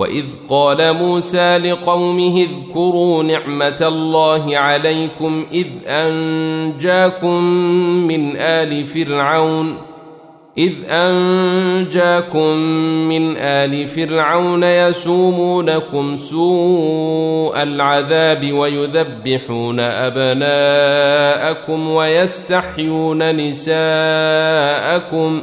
واذ قال موسى لقومه اذكروا نعمه الله عليكم اذ انجاكم من ال فرعون اذ انجاكم من ال فرعون يسومونكم سوء العذاب ويذبحون ابناءكم ويستحيون نساءكم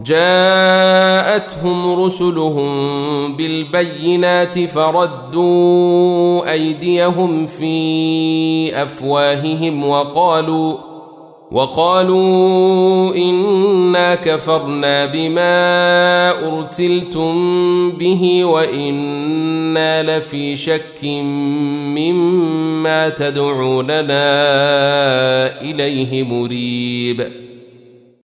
جاءتهم رسلهم بالبينات فردوا أيديهم في أفواههم وقالوا وقالوا إنا كفرنا بما أرسلتم به وإنا لفي شك مما تدعوننا إليه مريب.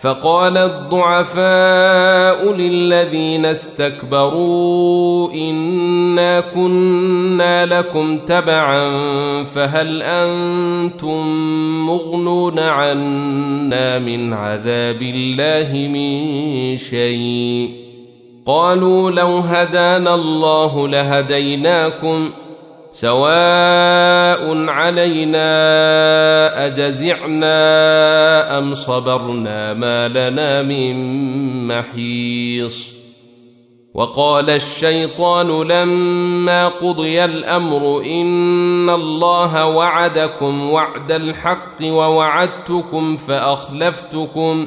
فقال الضعفاء للذين استكبروا انا كنا لكم تبعا فهل أنتم مغنون عنا من عذاب الله من شيء؟ قالوا لو هدانا الله لهديناكم سواء علينا أجزعنا أم صبرنا ما لنا من محيص. وقال الشيطان لما قضي الأمر إن الله وعدكم وعد الحق ووعدتكم فأخلفتكم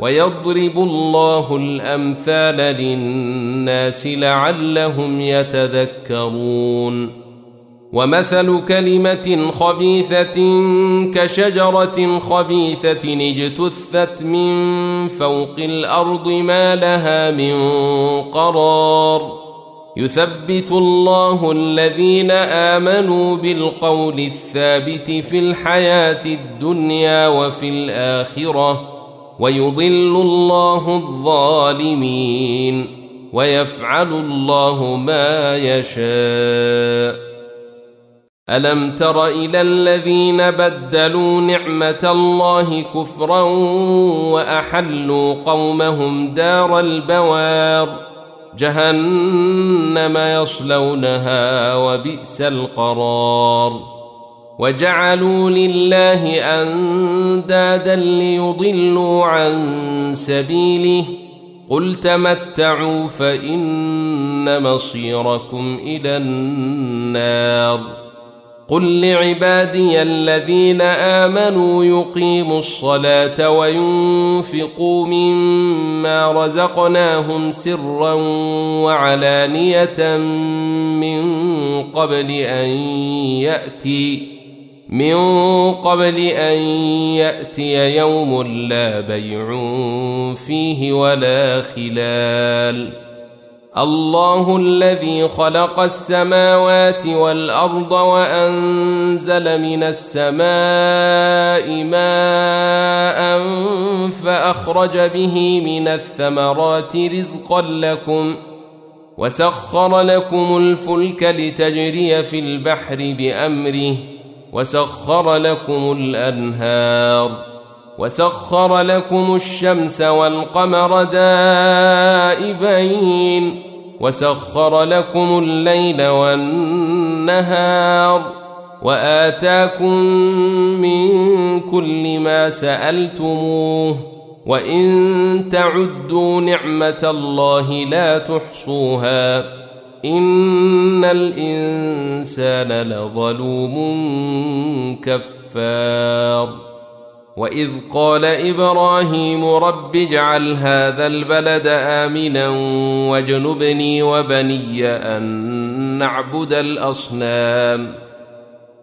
ويضرب الله الأمثال للناس لعلهم يتذكرون. ومثل كلمة خبيثة كشجرة خبيثة اجتثت من فوق الأرض ما لها من قرار. يثبت الله الذين آمنوا بالقول الثابت في الحياة الدنيا وفي الآخرة. ويضل الله الظالمين ويفعل الله ما يشاء. ألم تر إلى الذين بدلوا نعمة الله كفرا وأحلوا قومهم دار البوار؟ جهنم يصلونها وبئس القرار. وجعلوا لله أندادا ليضلوا عن سبيله. قل تمتعوا فإن مصيركم إلى النار. قل لعبادي الذين آمنوا يقيموا الصلاة وينفقوا مما رزقناهم سرا وعلانية من قبل أن يأتي. من قبل أن يأتي يوم لا بيع فيه ولا خلال. الله الذي خلق السماوات والأرض وأنزل من السماء ماء فأخرج به من الثمرات رزقا لكم وسخر لكم الفلك لتجري في البحر بأمره. وسخر لكم الأنهار وسخر لكم الشمس والقمر دائبين وسخر لكم الليل والنهار وآتاكم من كل ما سألتموه وإن تعدوا نعمة الله لا تحصوها ان الانسان لظلوم كفار. واذ قال إبراهيم رب اجعل هذا البلد امنا واجنبني وبني ان نعبد الاصنام.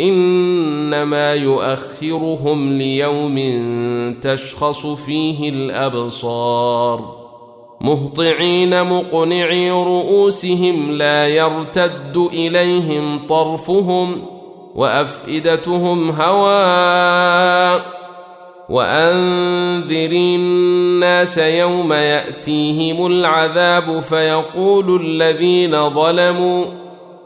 إنما يؤخرهم ليوم تشخص فيه الأبصار. مهطعين مقنعي رؤوسهم لا يرتد إليهم طرفهم وأفئدتهم هواء. وأنذر الناس يوم يأتيهم العذاب فيقول الذين ظلموا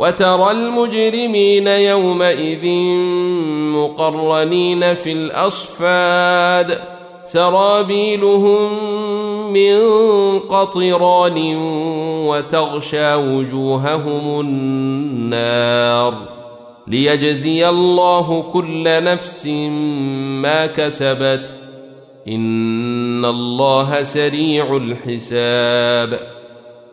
وترى المجرمين يومئذ مقرنين في الأصفاد. سرابيلهم من قطران وتغشى وجوههم النار. ليجزي الله كل نفس ما كسبت. إن الله سريع الحساب.